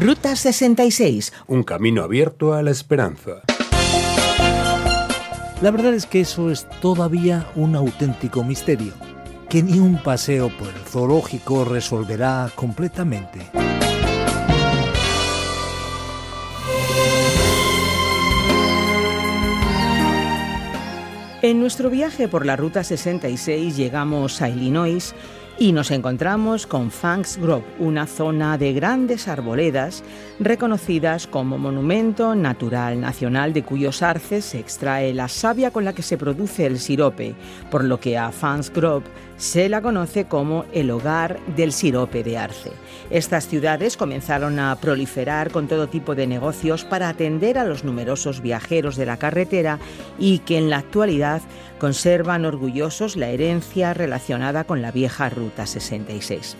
Ruta 66. Un camino abierto a la esperanza. La verdad es que eso es todavía un auténtico misterio, que ni un paseo por el zoológico resolverá completamente. En nuestro viaje por la Ruta 66 llegamos a Illinois y nos encontramos con Fanks Grove, una zona de grandes arboledas reconocidas como Monumento Natural Nacional de cuyos arces se extrae la savia con la que se produce el sirope, por lo que a Fanks Grove se la conoce como el hogar del sirope de arce. Estas ciudades comenzaron a proliferar con todo tipo de negocios para atender a los numerosos viajeros de la carretera y que en la actualidad conservan orgullosos la herencia relacionada con la vieja Ruta 66.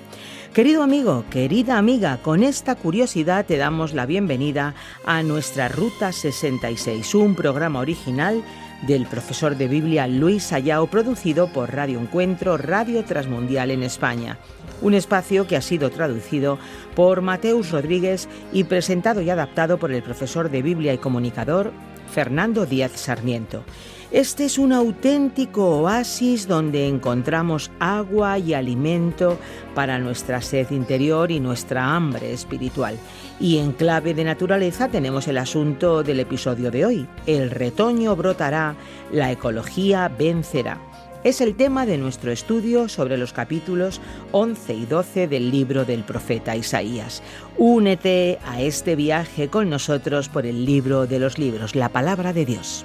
Querido amigo, querida amiga, con esta curiosidad te damos la bienvenida a nuestra Ruta 66, un programa original del profesor de Biblia Luis Ayao, producido por Radio Encuentro, Radio Transmundial en España. Un espacio que ha sido traducido por Mateus Rodríguez y presentado y adaptado por el profesor de Biblia y comunicador Fernando Díaz Sarmiento. Este es un auténtico oasis donde encontramos agua y alimento para nuestra sed interior y nuestra hambre espiritual. Y en clave de naturaleza tenemos el asunto del episodio de hoy. El retoño brotará, la ecología vencerá. Es el tema de nuestro estudio sobre los capítulos 11 y 12 del libro del profeta Isaías. Únete a este viaje con nosotros por el libro de los libros, la palabra de Dios.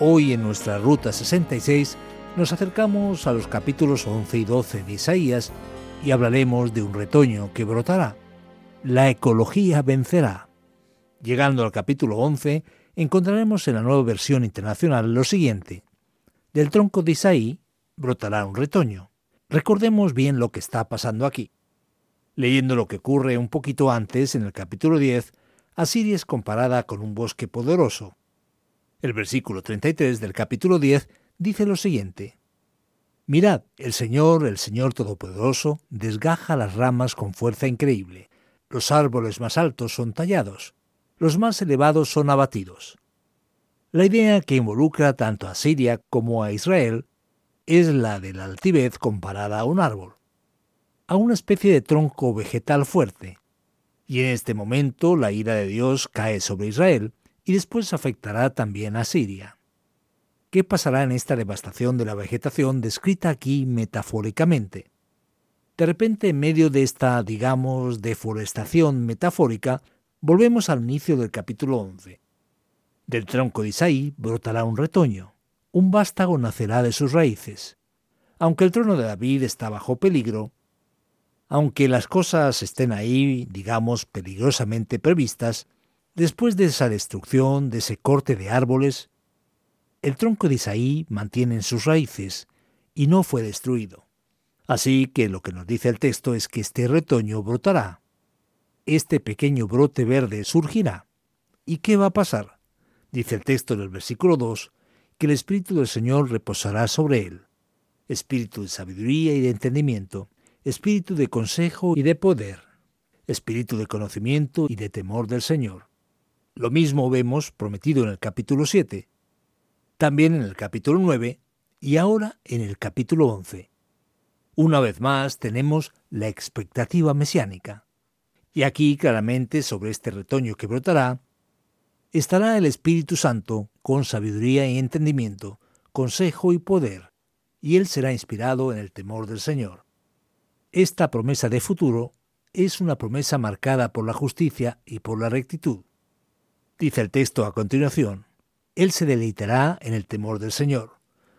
Hoy en nuestra Ruta 66 nos acercamos a los capítulos 11 y 12 de Isaías y hablaremos de un retoño que brotará. La ecología vencerá. Llegando al capítulo 11, encontraremos en la nueva versión internacional lo siguiente. Del tronco de Isaí brotará un retoño. Recordemos bien lo que está pasando aquí. Leyendo lo que ocurre un poquito antes, en el capítulo 10, Asiria es comparada con un bosque poderoso, el versículo 33 del capítulo 10 dice lo siguiente. Mirad, el Señor, el Señor Todopoderoso, desgaja las ramas con fuerza increíble. Los árboles más altos son tallados, los más elevados son abatidos. La idea que involucra tanto a Siria como a Israel es la de la altivez comparada a un árbol, a una especie de tronco vegetal fuerte. Y en este momento la ira de Dios cae sobre Israel, y después afectará también a Siria. ¿Qué pasará en esta devastación de la vegetación descrita aquí metafóricamente? De repente, en medio de esta, digamos, deforestación metafórica, volvemos al inicio del capítulo 11. Del tronco de Isaí brotará un retoño, un vástago nacerá de sus raíces. Aunque el trono de David está bajo peligro, aunque las cosas estén ahí, digamos, peligrosamente previstas, Después de esa destrucción, de ese corte de árboles, el tronco de Isaí mantiene sus raíces y no fue destruido. Así que lo que nos dice el texto es que este retoño brotará. Este pequeño brote verde surgirá. ¿Y qué va a pasar? Dice el texto del versículo 2 que el Espíritu del Señor reposará sobre él. Espíritu de sabiduría y de entendimiento, espíritu de consejo y de poder, espíritu de conocimiento y de temor del Señor. Lo mismo vemos prometido en el capítulo 7, también en el capítulo 9 y ahora en el capítulo 11. Una vez más tenemos la expectativa mesiánica. Y aquí claramente sobre este retoño que brotará, estará el Espíritu Santo con sabiduría y entendimiento, consejo y poder, y él será inspirado en el temor del Señor. Esta promesa de futuro es una promesa marcada por la justicia y por la rectitud. Dice el texto a continuación, Él se deleitará en el temor del Señor.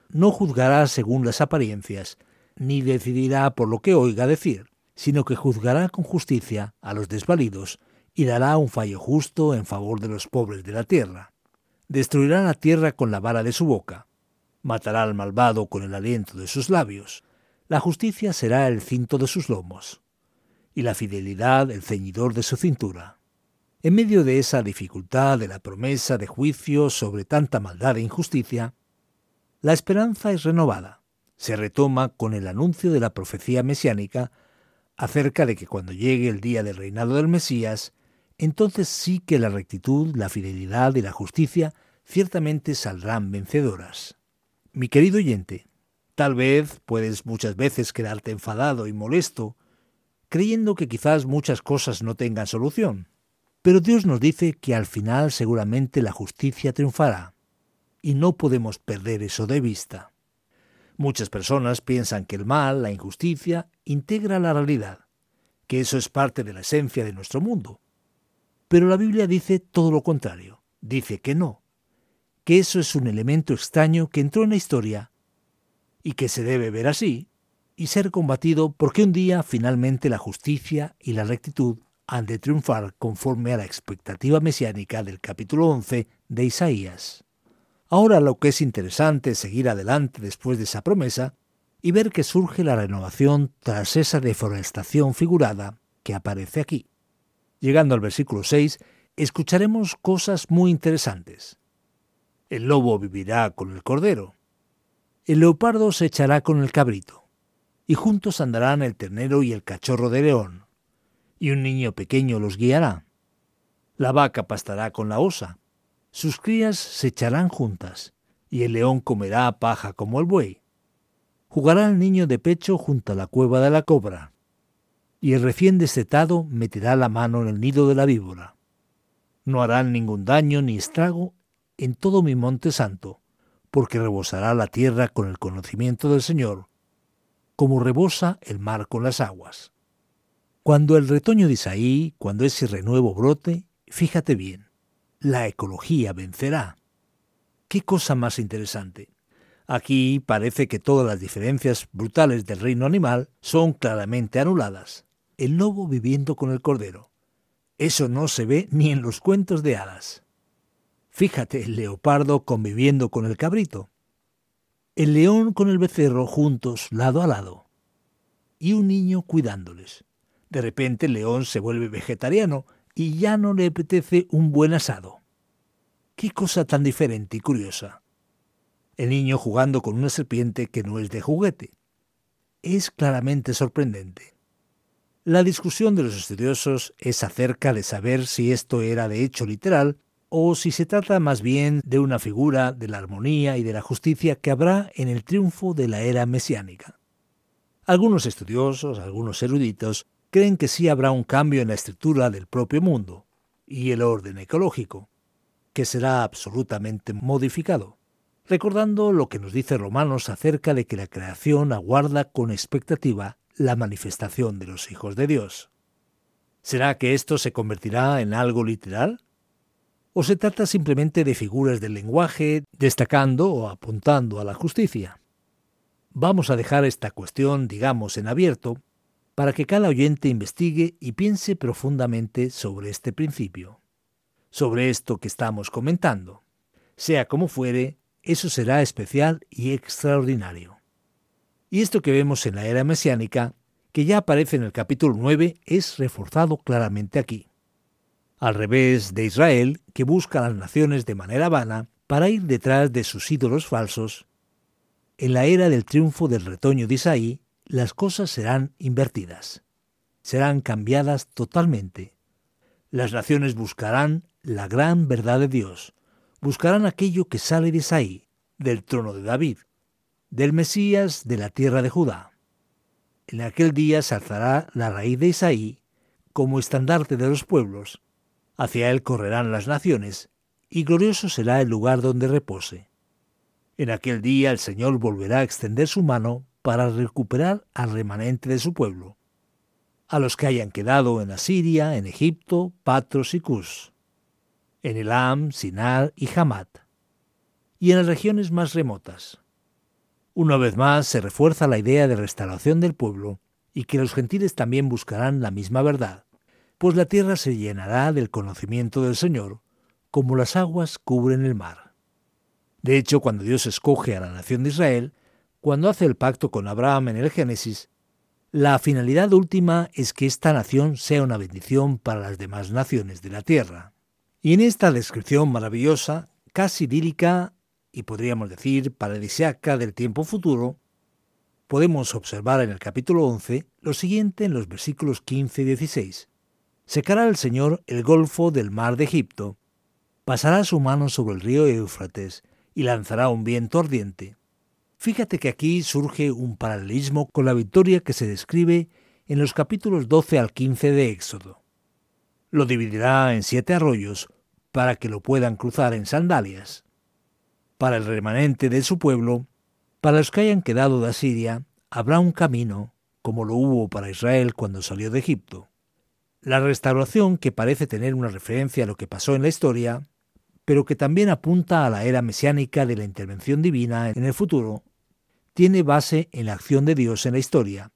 No juzgará según las apariencias, ni decidirá por lo que oiga decir, sino que juzgará con justicia a los desvalidos y dará un fallo justo en favor de los pobres de la tierra. Destruirá la tierra con la vara de su boca, matará al malvado con el aliento de sus labios, la justicia será el cinto de sus lomos, y la fidelidad el ceñidor de su cintura. En medio de esa dificultad de la promesa de juicio sobre tanta maldad e injusticia, la esperanza es renovada. Se retoma con el anuncio de la profecía mesiánica acerca de que cuando llegue el día del reinado del Mesías, entonces sí que la rectitud, la fidelidad y la justicia ciertamente saldrán vencedoras. Mi querido oyente, tal vez puedes muchas veces quedarte enfadado y molesto, creyendo que quizás muchas cosas no tengan solución. Pero Dios nos dice que al final seguramente la justicia triunfará, y no podemos perder eso de vista. Muchas personas piensan que el mal, la injusticia, integra la realidad, que eso es parte de la esencia de nuestro mundo. Pero la Biblia dice todo lo contrario, dice que no, que eso es un elemento extraño que entró en la historia y que se debe ver así y ser combatido porque un día finalmente la justicia y la rectitud han de triunfar conforme a la expectativa mesiánica del capítulo 11 de Isaías. Ahora lo que es interesante es seguir adelante después de esa promesa y ver que surge la renovación tras esa deforestación figurada que aparece aquí. Llegando al versículo 6, escucharemos cosas muy interesantes. El lobo vivirá con el cordero. El leopardo se echará con el cabrito. Y juntos andarán el ternero y el cachorro de león. Y un niño pequeño los guiará. La vaca pastará con la osa. Sus crías se echarán juntas. Y el león comerá paja como el buey jugará el niño de pecho junto a la cueva de la cobra, y el recién destetado meterá la mano en el nido de la víbora. No harán ningún daño ni estrago en todo mi monte santo, porque rebosará la tierra con el conocimiento del Señor, como rebosa el mar con las aguas. Cuando el retoño de Isaí, cuando ese renuevo brote, fíjate bien, la ecología vencerá. ¿Qué cosa más interesante? Aquí parece que todas las diferencias brutales del reino animal son claramente anuladas. El lobo viviendo con el cordero. Eso no se ve ni en los cuentos de hadas. Fíjate el leopardo conviviendo con el cabrito. El león con el becerro juntos lado a lado. Y un niño cuidándoles. De repente el león se vuelve vegetariano y ya no le apetece un buen asado. Qué cosa tan diferente y curiosa el niño jugando con una serpiente que no es de juguete. Es claramente sorprendente. La discusión de los estudiosos es acerca de saber si esto era de hecho literal o si se trata más bien de una figura de la armonía y de la justicia que habrá en el triunfo de la era mesiánica. Algunos estudiosos, algunos eruditos, creen que sí habrá un cambio en la estructura del propio mundo y el orden ecológico, que será absolutamente modificado recordando lo que nos dice Romanos acerca de que la creación aguarda con expectativa la manifestación de los hijos de Dios. ¿Será que esto se convertirá en algo literal? ¿O se trata simplemente de figuras del lenguaje destacando o apuntando a la justicia? Vamos a dejar esta cuestión, digamos, en abierto, para que cada oyente investigue y piense profundamente sobre este principio, sobre esto que estamos comentando. Sea como fuere, eso será especial y extraordinario. Y esto que vemos en la era mesiánica, que ya aparece en el capítulo 9, es reforzado claramente aquí. Al revés de Israel, que busca a las naciones de manera vana para ir detrás de sus ídolos falsos, en la era del triunfo del retoño de Isaí, las cosas serán invertidas. Serán cambiadas totalmente. Las naciones buscarán la gran verdad de Dios, buscarán aquello que sale de Isaí, del trono de David, del Mesías de la tierra de Judá. En aquel día se alzará la raíz de Isaí como estandarte de los pueblos, hacia él correrán las naciones, y glorioso será el lugar donde repose. En aquel día el Señor volverá a extender su mano para recuperar al remanente de su pueblo, a los que hayan quedado en Asiria, en Egipto, Patros y Cus en Elam, Sinar y Hamad, y en las regiones más remotas. Una vez más se refuerza la idea de restauración del pueblo y que los gentiles también buscarán la misma verdad, pues la tierra se llenará del conocimiento del Señor, como las aguas cubren el mar. De hecho, cuando Dios escoge a la nación de Israel, cuando hace el pacto con Abraham en el Génesis, la finalidad última es que esta nación sea una bendición para las demás naciones de la tierra. Y en esta descripción maravillosa, casi idílica y podríamos decir paradisiaca del tiempo futuro, podemos observar en el capítulo 11 lo siguiente en los versículos 15 y 16. Secará el Señor el golfo del mar de Egipto, pasará su mano sobre el río Éufrates y lanzará un viento ardiente. Fíjate que aquí surge un paralelismo con la victoria que se describe en los capítulos 12 al 15 de Éxodo. Lo dividirá en siete arroyos para que lo puedan cruzar en sandalias. Para el remanente de su pueblo, para los que hayan quedado de Asiria, habrá un camino, como lo hubo para Israel cuando salió de Egipto. La restauración, que parece tener una referencia a lo que pasó en la historia, pero que también apunta a la era mesiánica de la intervención divina en el futuro, tiene base en la acción de Dios en la historia,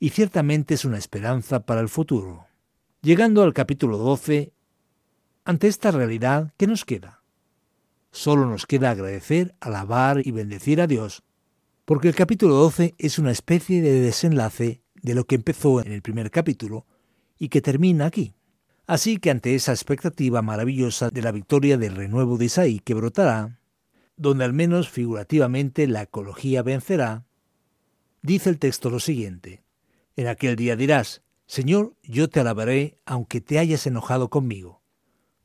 y ciertamente es una esperanza para el futuro. Llegando al capítulo 12, ante esta realidad, ¿qué nos queda? Solo nos queda agradecer, alabar y bendecir a Dios, porque el capítulo 12 es una especie de desenlace de lo que empezó en el primer capítulo y que termina aquí. Así que ante esa expectativa maravillosa de la victoria del renuevo de Isaí que brotará, donde al menos figurativamente la ecología vencerá, dice el texto lo siguiente. En aquel día dirás, Señor, yo te alabaré aunque te hayas enojado conmigo.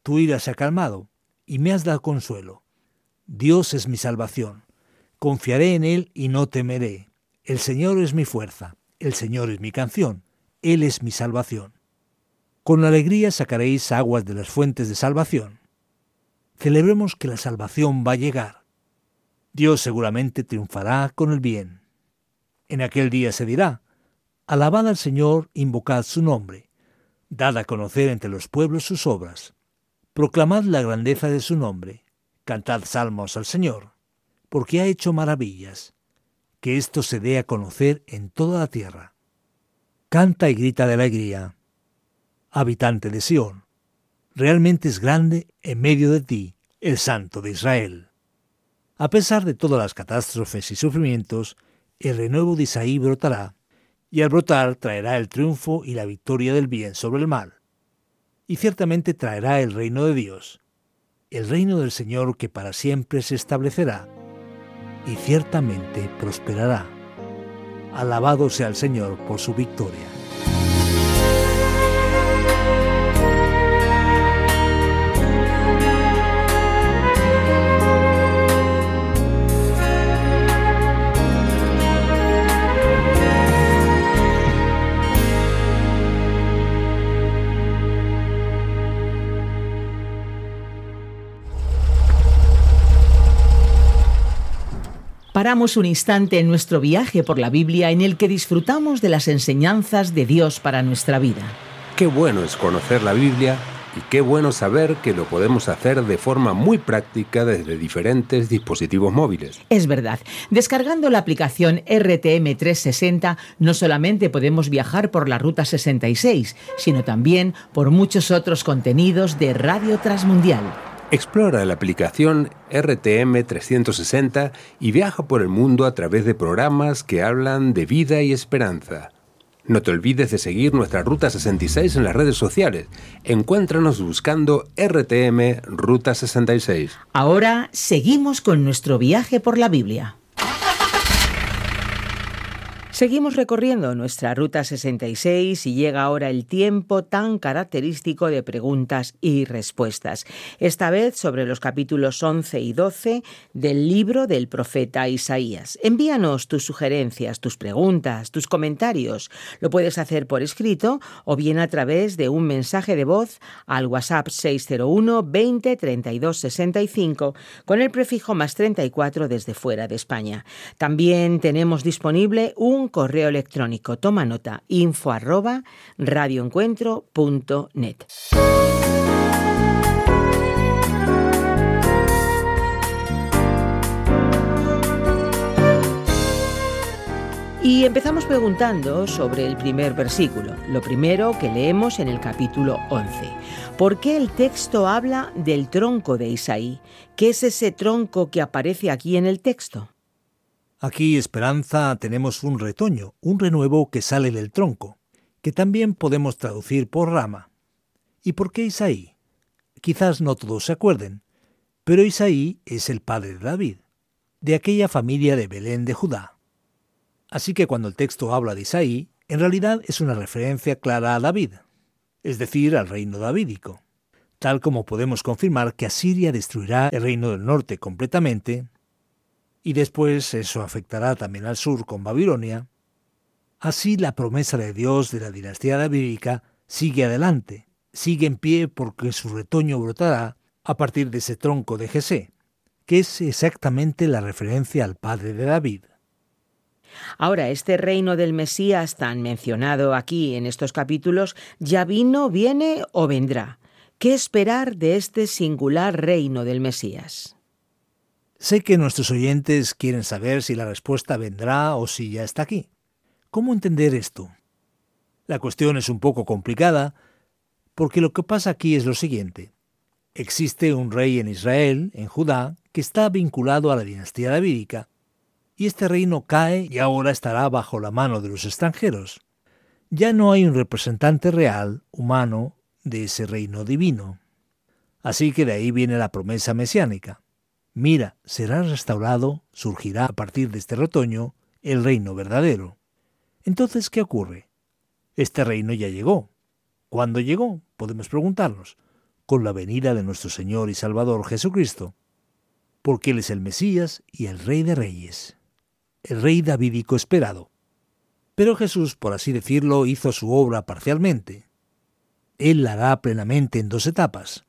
Tu ira se ha calmado y me has dado consuelo. Dios es mi salvación. Confiaré en Él y no temeré. El Señor es mi fuerza. El Señor es mi canción. Él es mi salvación. Con alegría sacaréis aguas de las fuentes de salvación. Celebremos que la salvación va a llegar. Dios seguramente triunfará con el bien. En aquel día se dirá, Alabad al Señor, invocad su nombre, dad a conocer entre los pueblos sus obras, proclamad la grandeza de su nombre, cantad salmos al Señor, porque ha hecho maravillas, que esto se dé a conocer en toda la tierra. Canta y grita de alegría habitante de Sión. Realmente es grande en medio de ti, el Santo de Israel. A pesar de todas las catástrofes y sufrimientos, el renuevo de Isaí brotará, y al brotar traerá el triunfo y la victoria del bien sobre el mal. Y ciertamente traerá el reino de Dios, el reino del Señor que para siempre se establecerá, y ciertamente prosperará. Alabado sea el Señor por su victoria. Paramos un instante en nuestro viaje por la Biblia en el que disfrutamos de las enseñanzas de Dios para nuestra vida. Qué bueno es conocer la Biblia y qué bueno saber que lo podemos hacer de forma muy práctica desde diferentes dispositivos móviles. Es verdad, descargando la aplicación RTM 360 no solamente podemos viajar por la Ruta 66, sino también por muchos otros contenidos de Radio Transmundial. Explora la aplicación RTM 360 y viaja por el mundo a través de programas que hablan de vida y esperanza. No te olvides de seguir nuestra Ruta 66 en las redes sociales. Encuéntranos buscando RTM Ruta 66. Ahora seguimos con nuestro viaje por la Biblia. Seguimos recorriendo nuestra Ruta 66 y llega ahora el tiempo tan característico de preguntas y respuestas, esta vez sobre los capítulos 11 y 12 del libro del profeta Isaías. Envíanos tus sugerencias, tus preguntas, tus comentarios. Lo puedes hacer por escrito o bien a través de un mensaje de voz al WhatsApp 601 20 32 65 con el prefijo más 34 desde fuera de España. También tenemos disponible un correo electrónico. Toma nota, info arroba radioencuentro.net. Y empezamos preguntando sobre el primer versículo, lo primero que leemos en el capítulo 11. ¿Por qué el texto habla del tronco de Isaí? ¿Qué es ese tronco que aparece aquí en el texto? Aquí, Esperanza, tenemos un retoño, un renuevo que sale del tronco, que también podemos traducir por rama. ¿Y por qué Isaí? Quizás no todos se acuerden, pero Isaí es el padre de David, de aquella familia de Belén de Judá. Así que cuando el texto habla de Isaí, en realidad es una referencia clara a David, es decir, al reino davídico, tal como podemos confirmar que Asiria destruirá el reino del norte completamente, y después eso afectará también al sur con Babilonia, así la promesa de Dios de la dinastía davídica sigue adelante, sigue en pie porque su retoño brotará a partir de ese tronco de Jesé, que es exactamente la referencia al padre de David. Ahora, este reino del Mesías tan mencionado aquí en estos capítulos, ¿ya vino, viene o vendrá? ¿Qué esperar de este singular reino del Mesías? Sé que nuestros oyentes quieren saber si la respuesta vendrá o si ya está aquí. ¿Cómo entender esto? La cuestión es un poco complicada porque lo que pasa aquí es lo siguiente. Existe un rey en Israel, en Judá, que está vinculado a la dinastía davídica, y este reino cae y ahora estará bajo la mano de los extranjeros. Ya no hay un representante real, humano, de ese reino divino. Así que de ahí viene la promesa mesiánica. Mira, será restaurado, surgirá a partir de este retoño el reino verdadero. Entonces, ¿qué ocurre? Este reino ya llegó. ¿Cuándo llegó? Podemos preguntarnos. Con la venida de nuestro Señor y Salvador Jesucristo. Porque Él es el Mesías y el Rey de Reyes el rey davídico esperado. Pero Jesús, por así decirlo, hizo su obra parcialmente. Él la hará plenamente en dos etapas.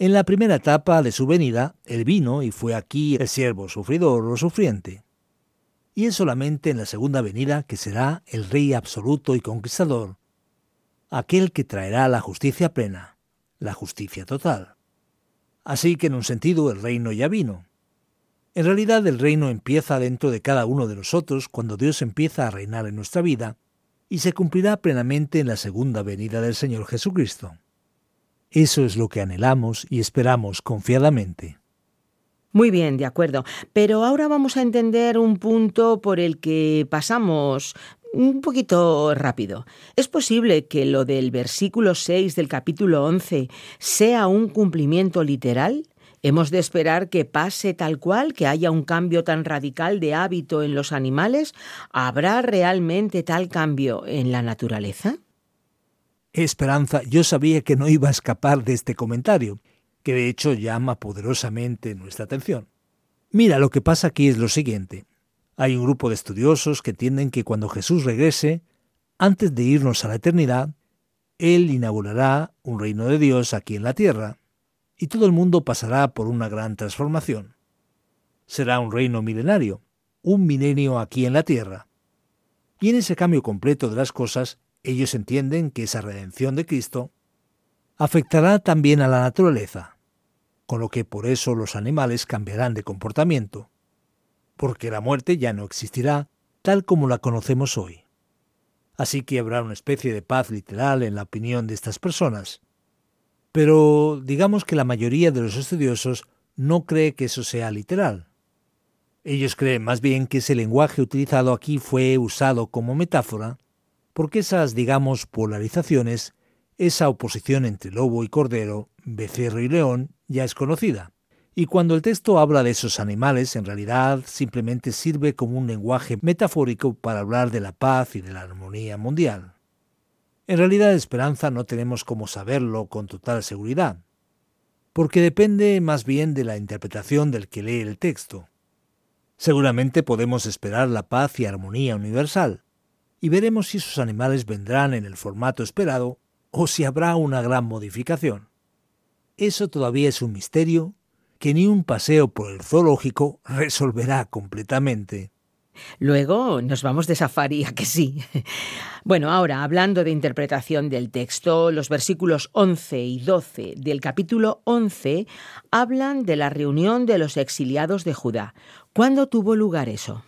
En la primera etapa de su venida, él vino y fue aquí el siervo sufridor o sufriente. Y es solamente en la segunda venida que será el rey absoluto y conquistador, aquel que traerá la justicia plena, la justicia total. Así que en un sentido el reino ya vino, en realidad el reino empieza dentro de cada uno de nosotros cuando Dios empieza a reinar en nuestra vida y se cumplirá plenamente en la segunda venida del Señor Jesucristo. Eso es lo que anhelamos y esperamos confiadamente. Muy bien, de acuerdo. Pero ahora vamos a entender un punto por el que pasamos un poquito rápido. ¿Es posible que lo del versículo 6 del capítulo 11 sea un cumplimiento literal? ¿Hemos de esperar que pase tal cual, que haya un cambio tan radical de hábito en los animales? ¿Habrá realmente tal cambio en la naturaleza? Esperanza, yo sabía que no iba a escapar de este comentario, que de hecho llama poderosamente nuestra atención. Mira, lo que pasa aquí es lo siguiente. Hay un grupo de estudiosos que entienden que cuando Jesús regrese, antes de irnos a la eternidad, Él inaugurará un reino de Dios aquí en la tierra, y todo el mundo pasará por una gran transformación. Será un reino milenario, un milenio aquí en la tierra. Y en ese cambio completo de las cosas, ellos entienden que esa redención de Cristo afectará también a la naturaleza, con lo que por eso los animales cambiarán de comportamiento, porque la muerte ya no existirá tal como la conocemos hoy. Así que habrá una especie de paz literal en la opinión de estas personas, pero digamos que la mayoría de los estudiosos no cree que eso sea literal. Ellos creen más bien que ese lenguaje utilizado aquí fue usado como metáfora, porque esas, digamos, polarizaciones, esa oposición entre lobo y cordero, becerro y león, ya es conocida. Y cuando el texto habla de esos animales, en realidad simplemente sirve como un lenguaje metafórico para hablar de la paz y de la armonía mundial. En realidad, esperanza no tenemos cómo saberlo con total seguridad, porque depende más bien de la interpretación del que lee el texto. Seguramente podemos esperar la paz y armonía universal, y veremos si esos animales vendrán en el formato esperado o si habrá una gran modificación. Eso todavía es un misterio que ni un paseo por el zoológico resolverá completamente. Luego nos vamos de safari, a que sí. Bueno, ahora, hablando de interpretación del texto, los versículos 11 y 12 del capítulo 11 hablan de la reunión de los exiliados de Judá. ¿Cuándo tuvo lugar eso?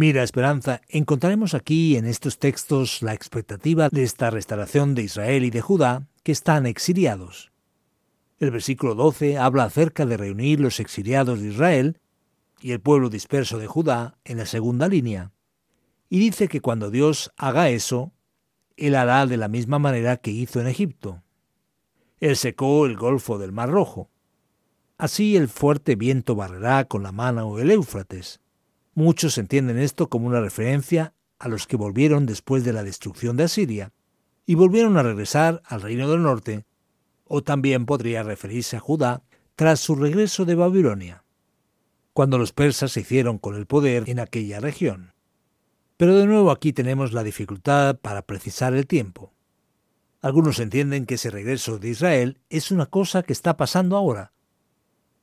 Mira, Esperanza, encontraremos aquí en estos textos la expectativa de esta restauración de Israel y de Judá que están exiliados. El versículo 12 habla acerca de reunir los exiliados de Israel y el pueblo disperso de Judá en la segunda línea. Y dice que cuando Dios haga eso, Él hará de la misma manera que hizo en Egipto. Él secó el golfo del Mar Rojo. Así el fuerte viento barrerá con la mano el Éufrates. Muchos entienden esto como una referencia a los que volvieron después de la destrucción de Asiria y volvieron a regresar al reino del norte, o también podría referirse a Judá tras su regreso de Babilonia, cuando los persas se hicieron con el poder en aquella región. Pero de nuevo aquí tenemos la dificultad para precisar el tiempo. Algunos entienden que ese regreso de Israel es una cosa que está pasando ahora,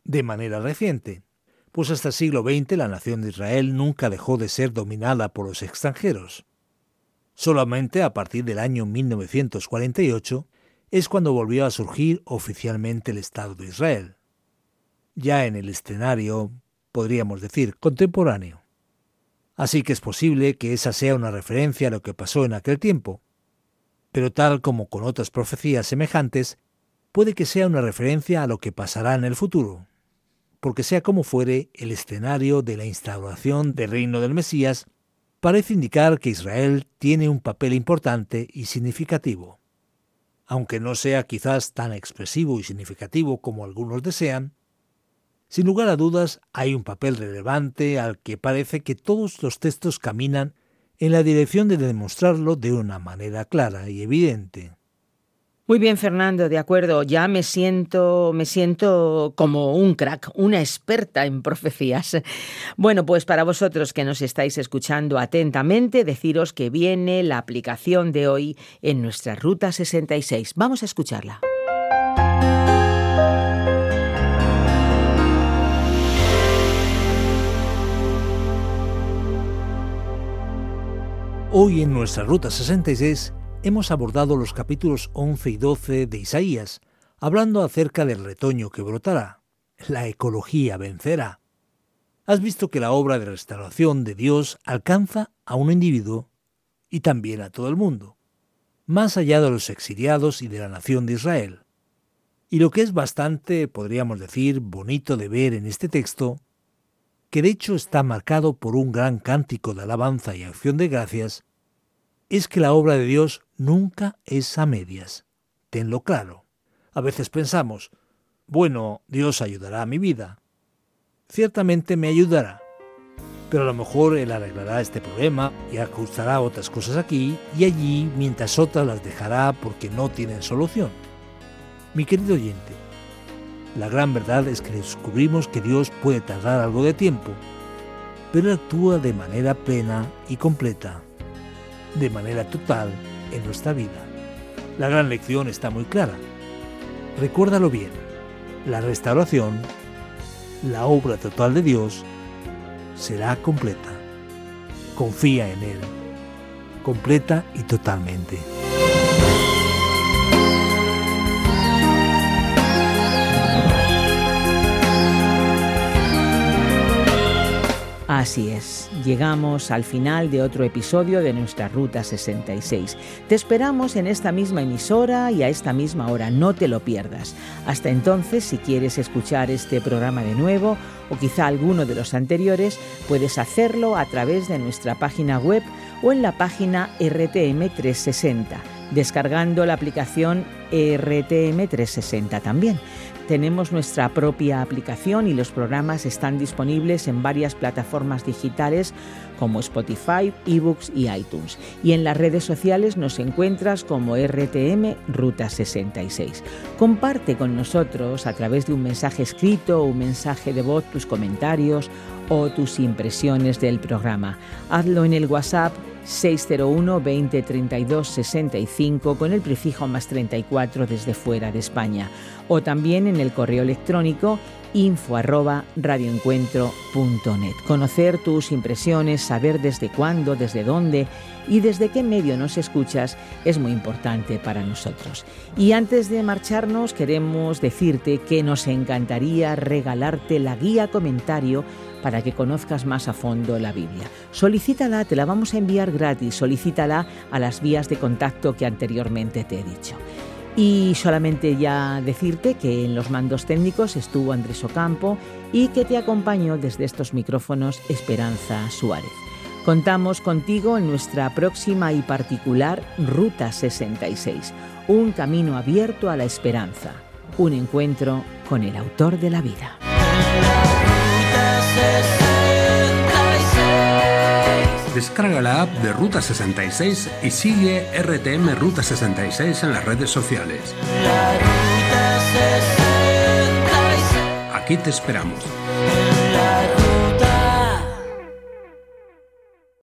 de manera reciente, pues hasta el siglo XX la nación de Israel nunca dejó de ser dominada por los extranjeros. Solamente a partir del año 1948 es cuando volvió a surgir oficialmente el Estado de Israel, ya en el escenario, podríamos decir, contemporáneo. Así que es posible que esa sea una referencia a lo que pasó en aquel tiempo, pero tal como con otras profecías semejantes, puede que sea una referencia a lo que pasará en el futuro, porque sea como fuere, el escenario de la instauración del reino del Mesías parece indicar que Israel tiene un papel importante y significativo. Aunque no sea quizás tan expresivo y significativo como algunos desean, sin lugar a dudas hay un papel relevante al que parece que todos los textos caminan en la dirección de demostrarlo de una manera clara y evidente. Muy bien, Fernando, de acuerdo. Ya me siento, me siento como un crack, una experta en profecías. Bueno, pues para vosotros que nos estáis escuchando atentamente, deciros que viene la aplicación de hoy en nuestra Ruta 66. Vamos a escucharla. Hoy en nuestra Ruta 66 hemos abordado los capítulos 11 y 12 de Isaías, hablando acerca del retoño que brotará. La ecología vencerá. Has visto que la obra de restauración de Dios alcanza a un individuo y también a todo el mundo, más allá de los exiliados y de la nación de Israel. Y lo que es bastante, podríamos decir, bonito de ver en este texto que de hecho está marcado por un gran cántico de alabanza y acción de gracias, es que la obra de Dios nunca es a medias. Tenlo claro. A veces pensamos, bueno, Dios ayudará a mi vida. Ciertamente me ayudará, pero a lo mejor Él arreglará este problema y ajustará otras cosas aquí y allí mientras otras las dejará porque no tienen solución. Mi querido oyente, la gran verdad es que descubrimos que Dios puede tardar algo de tiempo, pero actúa de manera plena y completa, de manera total en nuestra vida. La gran lección está muy clara. Recuérdalo bien, la restauración, la obra total de Dios, será completa. Confía en Él, completa y totalmente. Así es, llegamos al final de otro episodio de nuestra Ruta 66. Te esperamos en esta misma emisora y a esta misma hora, no te lo pierdas. Hasta entonces, si quieres escuchar este programa de nuevo o quizá alguno de los anteriores, puedes hacerlo a través de nuestra página web o en la página RTM 360, descargando la aplicación RTM 360 también. Tenemos nuestra propia aplicación y los programas están disponibles en varias plataformas digitales como Spotify, eBooks y iTunes. Y en las redes sociales nos encuentras como RTM Ruta 66. Comparte con nosotros a través de un mensaje escrito o un mensaje de voz tus comentarios o tus impresiones del programa. Hazlo en el WhatsApp 601 20 32 65 con el prefijo más 34 desde fuera de España o también en el correo electrónico info radioencuentro.net. Conocer tus impresiones, saber desde cuándo, desde dónde y desde qué medio nos escuchas es muy importante para nosotros. Y antes de marcharnos queremos decirte que nos encantaría regalarte la guía comentario para que conozcas más a fondo la Biblia. Solicítala, te la vamos a enviar gratis, solicítala a las vías de contacto que anteriormente te he dicho. Y solamente ya decirte que en los mandos técnicos estuvo Andrés Ocampo y que te acompañó desde estos micrófonos Esperanza Suárez. Contamos contigo en nuestra próxima y particular Ruta 66, un camino abierto a la esperanza, un encuentro con el autor de la vida. Descarga la app de Ruta 66 y sigue RTM Ruta 66 en las redes sociales. Aquí te esperamos.